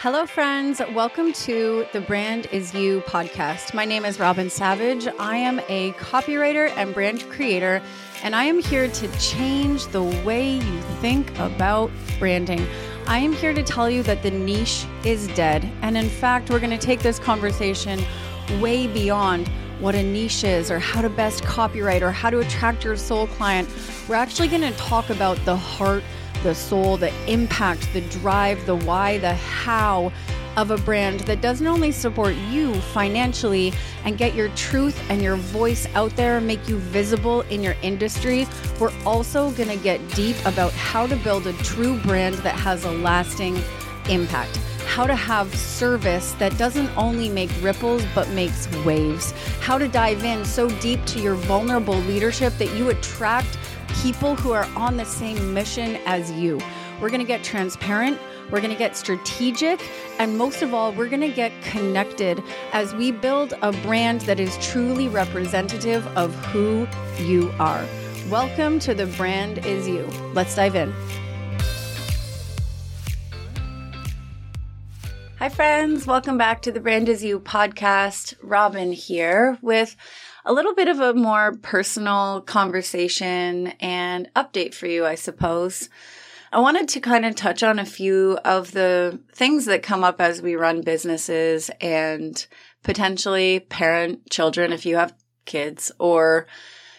Hello, friends. Welcome to the Brand Is You podcast. My name is Robyn Savage. I am a copywriter and brand creator, and I am here to change the way you think about branding. I am here to tell you that the niche is dead. And in fact, we're going to take this conversation way beyond what a niche is or how to best copyright or how to attract your soul client. We're actually going to talk about the heart the soul, the impact, the drive, the why, the how of a brand that doesn't only support you financially and get your truth and your voice out there, and make you visible in your industry, we're also going to get deep about how to build a true brand that has a lasting impact. How to have service that doesn't only make ripples but makes waves. How to dive in so deep to your vulnerable leadership that you attract people who are on the same mission as you. We're going to get transparent. We're going to get strategic. And most of all, we're going to get connected as we build a brand that is truly representative of who you are. Welcome to The Brand Is You. Let's dive in. Hi, friends. Welcome back to the Brand Is You podcast. Robyn here with a little bit of a more personal conversation and update for you, I suppose. I wanted to kind of touch on a few of the things that come up as we run businesses and potentially parent children if you have kids or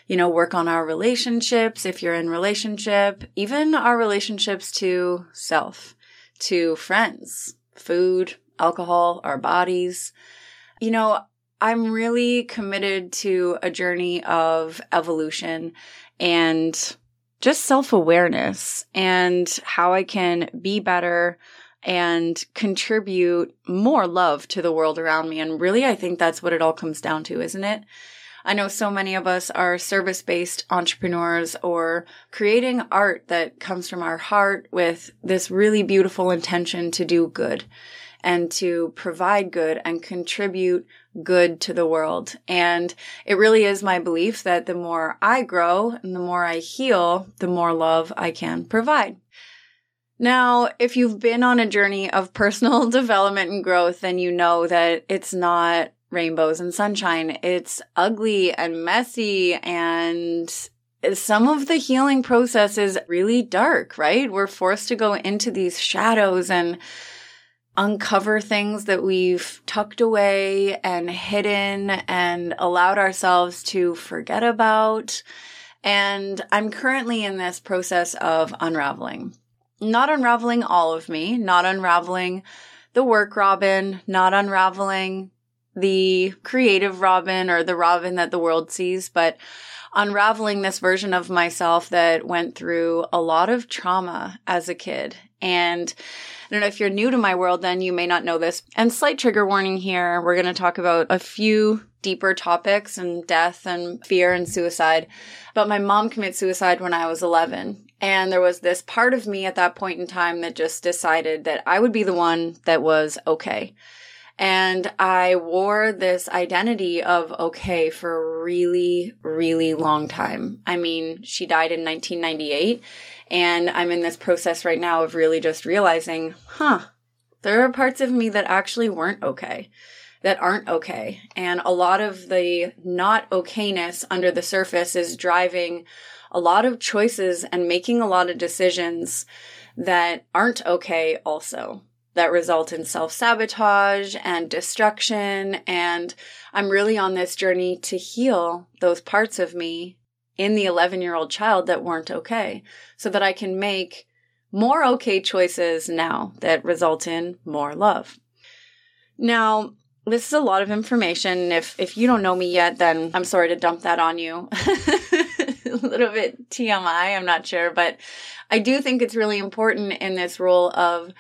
you know work on our relationships if you're in relationship even our relationships to self to friends food alcohol our bodies you know I'm really committed to a journey of evolution and just self awareness and how I can be better and contribute more love to the world around me. And really, I think that's what it all comes down to, isn't it? I know so many of us are service based entrepreneurs or creating art that comes from our heart with this really beautiful intention to do good and to provide good and contribute good to the world. And it really is my belief that the more I grow and the more I heal, the more love I can provide. Now, if you've been on a journey of personal development and growth, then you know that it's not rainbows and sunshine. It's ugly and messy and some of the healing process is really dark, right? We're forced to go into these shadows and uncover things that we've tucked away and hidden and allowed ourselves to forget about. And I'm currently in this process of unraveling. Not unraveling all of me, not unraveling the work Robyn, not unraveling the creative Robyn or the Robyn that the world sees, but unraveling this version of myself that went through a lot of trauma as a kid. And I don't know if you're new to my world, then you may not know this. And slight trigger warning here. We're going to talk about a few deeper topics and death and fear and suicide. But my mom committed suicide when I was 11. And there was this part of me at that point in time that just decided that I would be the one that was okay. And I wore this identity of okay for a really, really long time. I mean, she died in 1998 and I'm in this process right now of really just realizing, huh, there are parts of me that actually weren't okay, that aren't okay. And a lot of the not okayness under the surface is driving a lot of choices and making a lot of decisions that aren't okay also that result in self sabotage and destruction. And I'm really on this journey to heal those parts of me in the 11 year old child that weren't okay so that I can make more okay choices now that result in more love. Now, this is a lot of information. If if you don't know me yet, then I'm sorry to dump that on you. a little bit TMI, I'm not sure, but I do think it's really important in this role of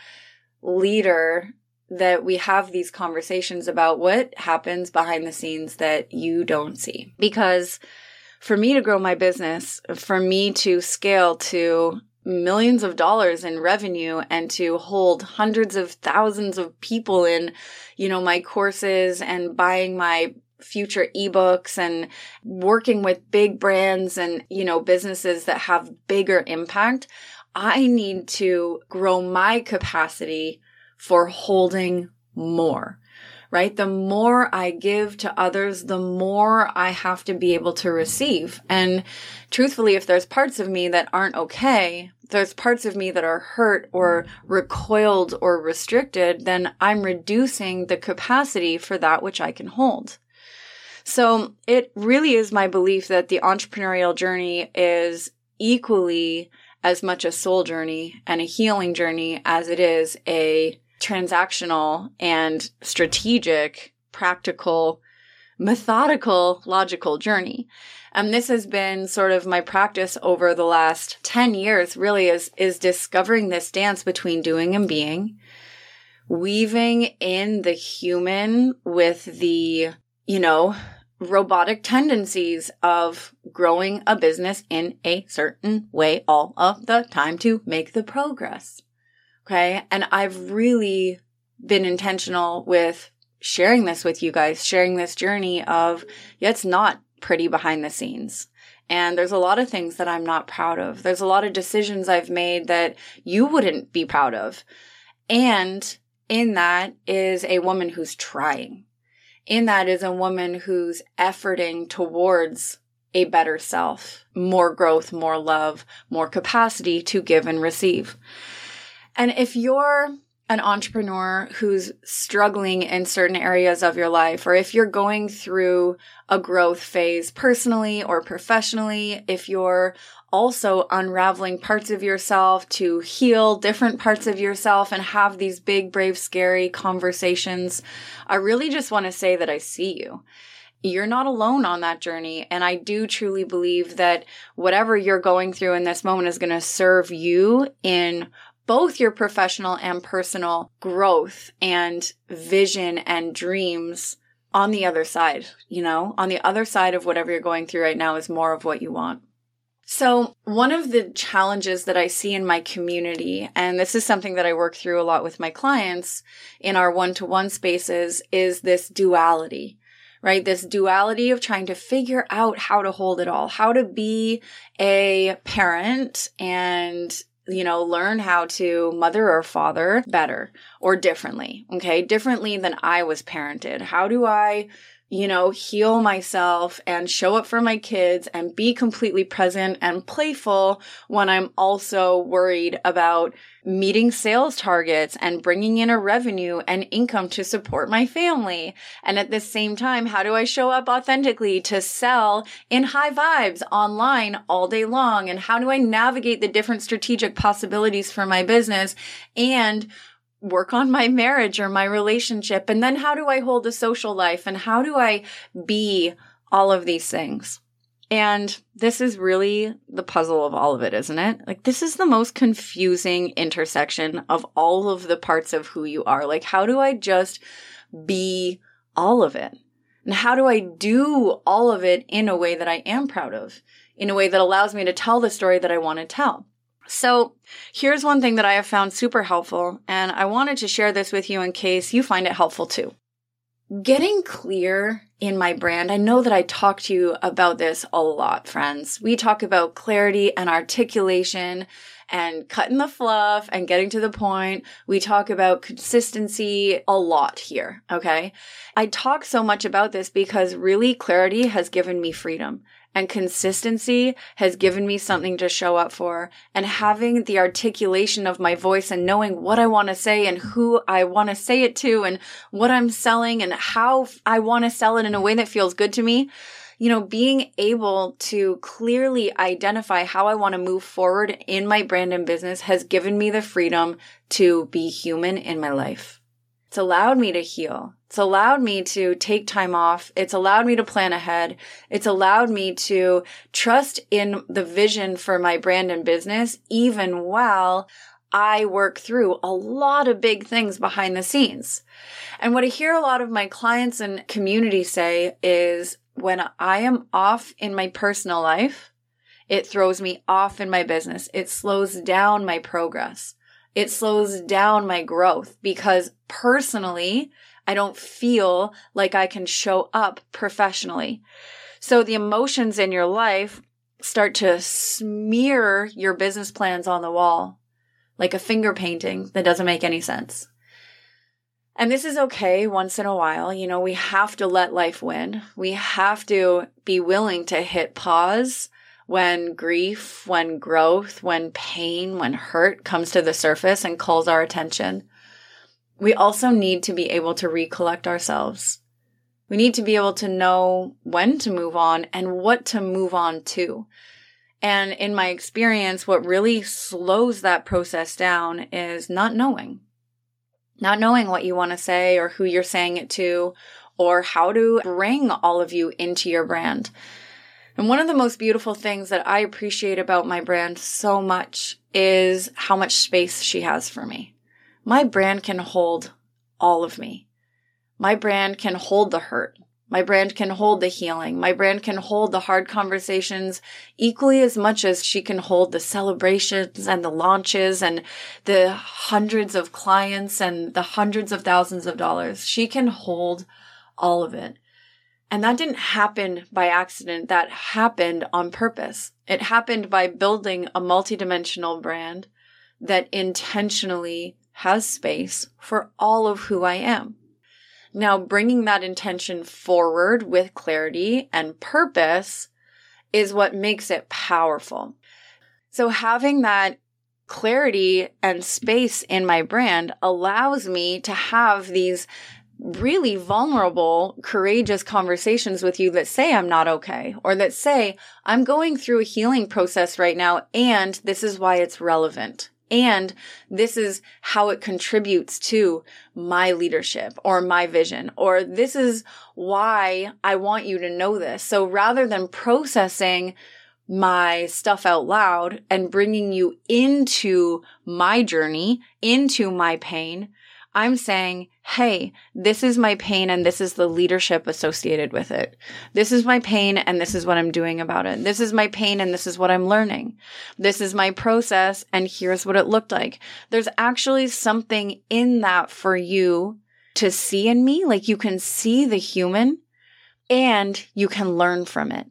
leader that we have these conversations about what happens behind the scenes that you don't see. Because for me to grow my business, for me to scale to millions of dollars in revenue and to hold hundreds of thousands of people in, you know, my courses and buying my future ebooks and working with big brands and, you know, businesses that have bigger impact. I need to grow my capacity for holding more right? The more I give to others, the more I have to be able to receive. And truthfully, if there's parts of me that aren't okay, there's parts of me that are hurt or recoiled or restricted, then I'm reducing the capacity for that which I can hold. So it really is my belief that the entrepreneurial journey is equally as much a soul journey and a healing journey as it is a transactional and strategic, practical, methodical, logical journey. And this has been sort of my practice over the last 10 years really is, is discovering this dance between doing and being, weaving in the human with the, you know, robotic tendencies of growing a business in a certain way all of the time to make the progress. Okay. And I've really been intentional with sharing this with you guys, sharing this journey of, yeah, it's not pretty behind the scenes. And there's a lot of things that I'm not proud of. There's a lot of decisions I've made that you wouldn't be proud of. And in that is a woman who's trying. In that is a woman who's efforting towards a better self, more growth, more love, more capacity to give and receive. And if you're an entrepreneur who's struggling in certain areas of your life, or if you're going through a growth phase personally or professionally, if you're also unraveling parts of yourself to heal different parts of yourself and have these big, brave, scary conversations, I really just want to say that I see you you're not alone on that journey. And I do truly believe that whatever you're going through in this moment is going to serve you in both your professional and personal growth and vision and dreams on the other side, you know, on the other side of whatever you're going through right now is more of what you want. So, one of the challenges that I see in my community, and this is something that I work through a lot with my clients in our one to one spaces, is this duality, right? This duality of trying to figure out how to hold it all, how to be a parent and you know, learn how to mother or father better or differently. Okay. Differently than I was parented. How do I you know, heal myself and show up for my kids and be completely present and playful when I'm also worried about meeting sales targets and bringing in a revenue and income to support my family. And at the same time, how do I show up authentically to sell in high vibes online all day long? And how do I navigate the different strategic possibilities for my business and work on my marriage or my relationship? And then how do I hold a social life? And how do I be all of these things? And this is really the puzzle of all of it, isn't it? Like, this is the most confusing intersection of all of the parts of who you are. Like, how do I just be all of it? And how do I do all of it in a way that I am proud of? In a way that allows me to tell the story that I want to tell? So here's one thing that I have found super helpful, and I wanted to share this with you in case you find it helpful too. Getting clear in my brand. I know that I talk to you about this a lot, friends. We talk about clarity and articulation and cutting the fluff and getting to the point. We talk about consistency a lot here. Okay. I talk so much about this because really clarity has given me freedom and consistency has given me something to show up for and having the articulation of my voice and knowing what I want to say and who I want to say it to and what I'm selling and how I want to sell it in a way that feels good to me. You know, being able to clearly identify how I want to move forward in my brand and business has given me the freedom to be human in my life. It's allowed me to heal. It's allowed me to take time off. It's allowed me to plan ahead. It's allowed me to trust in the vision for my brand and business, even while I work through a lot of big things behind the scenes. And what I hear a lot of my clients and community say is when I am off in my personal life, it throws me off in my business. It slows down my progress. It slows down my growth because personally, I don't feel like I can show up professionally. So the emotions in your life start to smear your business plans on the wall like a finger painting that doesn't make any sense. And this is okay once in a while. You know, we have to let life win. We have to be willing to hit pause when grief, when growth, when pain, when hurt comes to the surface and calls our attention. We also need to be able to recollect ourselves. We need to be able to know when to move on and what to move on to. And in my experience, what really slows that process down is not knowing not knowing what you want to say or who you're saying it to or how to bring all of you into your brand. And one of the most beautiful things that I appreciate about my brand so much is how much space she has for me. My brand can hold all of me. My brand can hold the hurt. My brand can hold the healing. My brand can hold the hard conversations equally as much as she can hold the celebrations and the launches and the hundreds of clients and the hundreds of thousands of dollars. She can hold all of it. And that didn't happen by accident. That happened on purpose. It happened by building a multidimensional brand that intentionally has space for all of who I am. Now, bringing that intention forward with clarity and purpose is what makes it powerful. So having that clarity and space in my brand allows me to have these really vulnerable, courageous conversations with you that say I'm not okay or that say I'm going through a healing process right now and this is why it's relevant. And this is how it contributes to my leadership or my vision, or this is why I want you to know this. So rather than processing my stuff out loud and bringing you into my journey, into my pain, I'm saying, hey, this is my pain and this is the leadership associated with it. This is my pain and this is what I'm doing about it. This is my pain and this is what I'm learning. This is my process and here's what it looked like. There's actually something in that for you to see in me. Like you can see the human and you can learn from it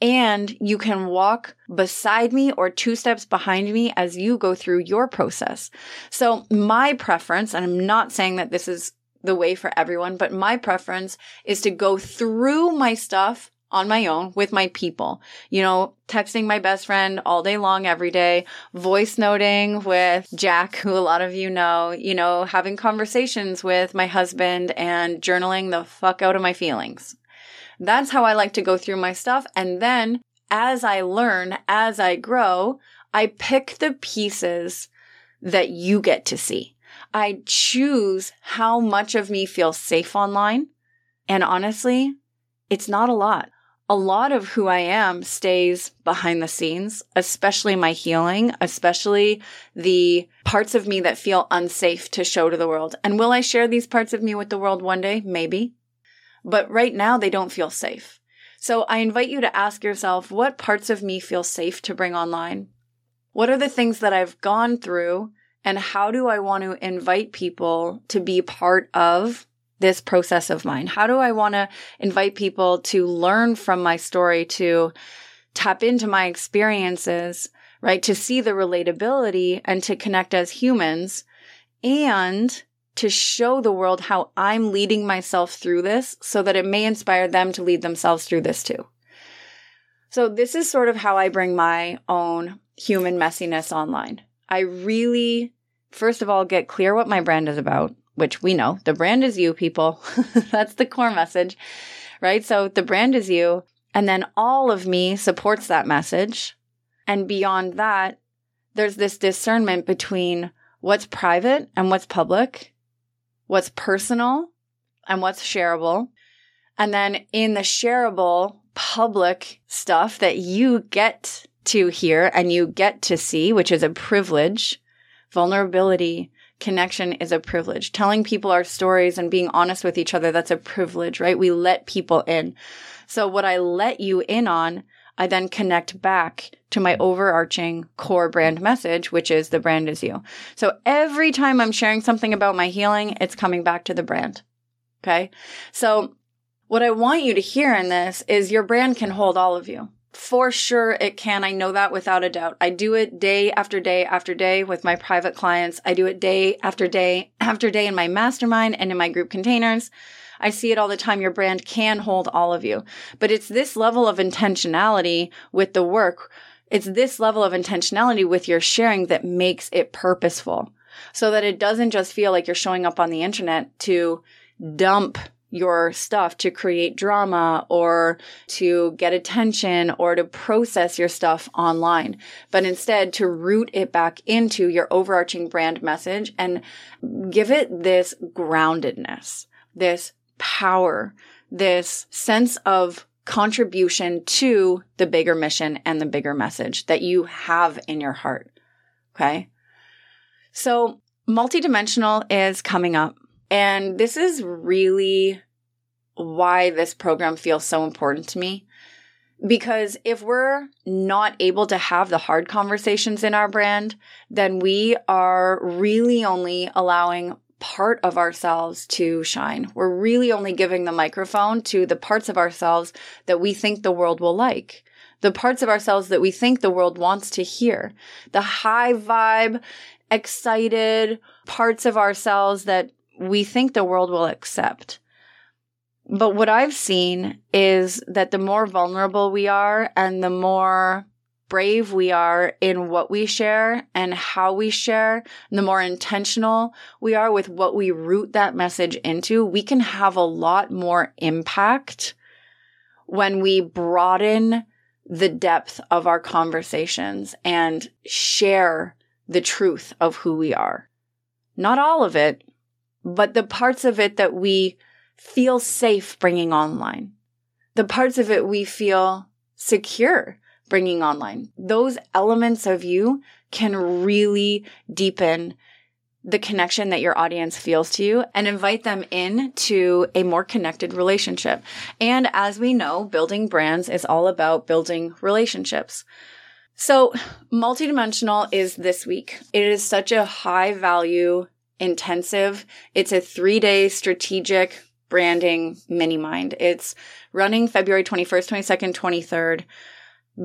and you can walk beside me or two steps behind me as you go through your process. So my preference, and I'm not saying that this is the way for everyone, but my preference is to go through my stuff on my own with my people. You know, texting my best friend all day long every day, voice noting with Jack, who a lot of you know, you know, having conversations with my husband and journaling the fuck out of my feelings. That's how I like to go through my stuff. And then as I learn, as I grow, I pick the pieces that you get to see. I choose how much of me feels safe online. And honestly, it's not a lot. A lot of who I am stays behind the scenes, especially my healing, especially the parts of me that feel unsafe to show to the world. And will I share these parts of me with the world one day? Maybe. But right now, they don't feel safe. So I invite you to ask yourself what parts of me feel safe to bring online? What are the things that I've gone through? And how do I want to invite people to be part of this process of mine? How do I want to invite people to learn from my story, to tap into my experiences, right? To see the relatability and to connect as humans and to show the world how I'm leading myself through this so that it may inspire them to lead themselves through this too. So this is sort of how I bring my own human messiness online. I really, first of all, get clear what my brand is about, which we know the brand is you people. That's the core message, right? So the brand is you. And then all of me supports that message. And beyond that, there's this discernment between what's private and what's public what's personal and what's shareable. And then in the shareable public stuff that you get to hear and you get to see, which is a privilege, vulnerability, connection is a privilege. Telling people our stories and being honest with each other, that's a privilege, right? We let people in. So what I let you in on I then connect back to my overarching core brand message, which is the brand is you. So every time I'm sharing something about my healing, it's coming back to the brand. Okay. So what I want you to hear in this is your brand can hold all of you. For sure, it can. I know that without a doubt. I do it day after day after day with my private clients. I do it day after day after day in my mastermind and in my group containers. I see it all the time. Your brand can hold all of you, but it's this level of intentionality with the work. It's this level of intentionality with your sharing that makes it purposeful so that it doesn't just feel like you're showing up on the internet to dump your stuff to create drama or to get attention or to process your stuff online, but instead to root it back into your overarching brand message and give it this groundedness, this power, this sense of contribution to the bigger mission and the bigger message that you have in your heart. Okay. So multidimensional is coming up. And this is really why this program feels so important to me. Because if we're not able to have the hard conversations in our brand, then we are really only allowing part of ourselves to shine. We're really only giving the microphone to the parts of ourselves that we think the world will like. The parts of ourselves that we think the world wants to hear. The high vibe, excited parts of ourselves that we think the world will accept. But what I've seen is that the more vulnerable we are and the more brave we are in what we share and how we share, the more intentional we are with what we root that message into, we can have a lot more impact when we broaden the depth of our conversations and share the truth of who we are. Not all of it, but the parts of it that we feel safe bringing online, the parts of it we feel secure bringing online. Those elements of you can really deepen the connection that your audience feels to you and invite them in to a more connected relationship. And as we know, building brands is all about building relationships. So multidimensional is this week. It is such a high value intensive. It's a three day strategic branding mini mind. It's running February 21st, 22nd, 23rd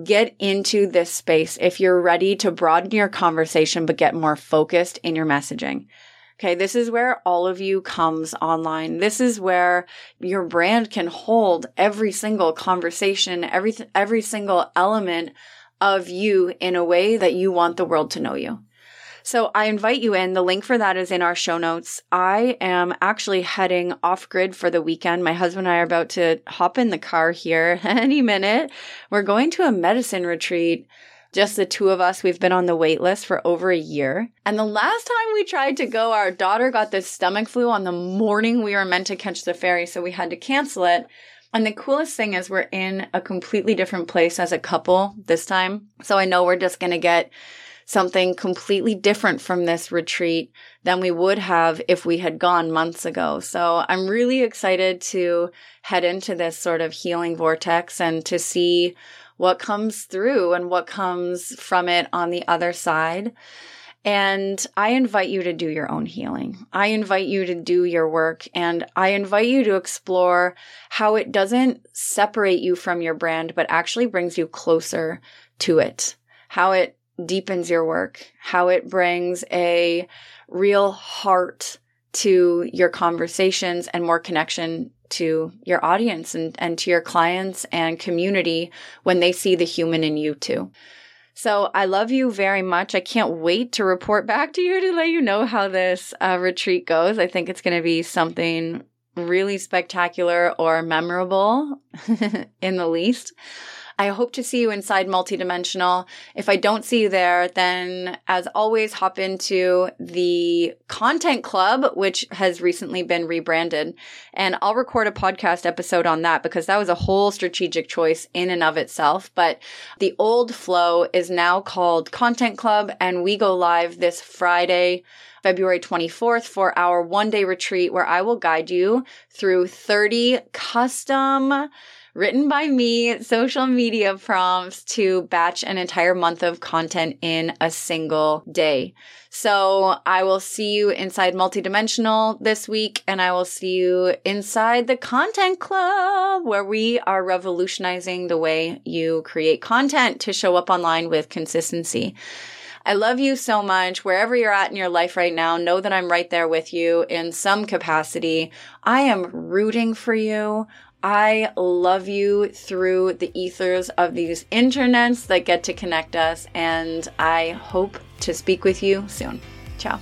get into this space if you're ready to broaden your conversation but get more focused in your messaging. Okay, this is where all of you comes online. This is where your brand can hold every single conversation, every every single element of you in a way that you want the world to know you. So I invite you in. The link for that is in our show notes. I am actually heading off grid for the weekend. My husband and I are about to hop in the car here any minute. We're going to a medicine retreat. Just the two of us. We've been on the wait list for over a year. And the last time we tried to go, our daughter got this stomach flu on the morning we were meant to catch the ferry. So we had to cancel it. And the coolest thing is we're in a completely different place as a couple this time. So I know we're just going to get something completely different from this retreat than we would have if we had gone months ago. So I'm really excited to head into this sort of healing vortex and to see what comes through and what comes from it on the other side. And I invite you to do your own healing. I invite you to do your work and I invite you to explore how it doesn't separate you from your brand, but actually brings you closer to it. How it deepens your work, how it brings a real heart to your conversations and more connection to your audience and, and to your clients and community when they see the human in you too. So I love you very much. I can't wait to report back to you to let you know how this uh, retreat goes. I think it's going to be something really spectacular or memorable in the least. I hope to see you inside multidimensional. If I don't see you there, then as always, hop into the content club, which has recently been rebranded. And I'll record a podcast episode on that because that was a whole strategic choice in and of itself. But the old flow is now called content club and we go live this Friday. February 24th for our one day retreat where I will guide you through 30 custom written by me, social media prompts to batch an entire month of content in a single day. So I will see you inside multidimensional this week and I will see you inside the content club where we are revolutionizing the way you create content to show up online with consistency. I love you so much. Wherever you're at in your life right now, know that I'm right there with you in some capacity. I am rooting for you. I love you through the ethers of these internets that get to connect us, and I hope to speak with you soon. Ciao.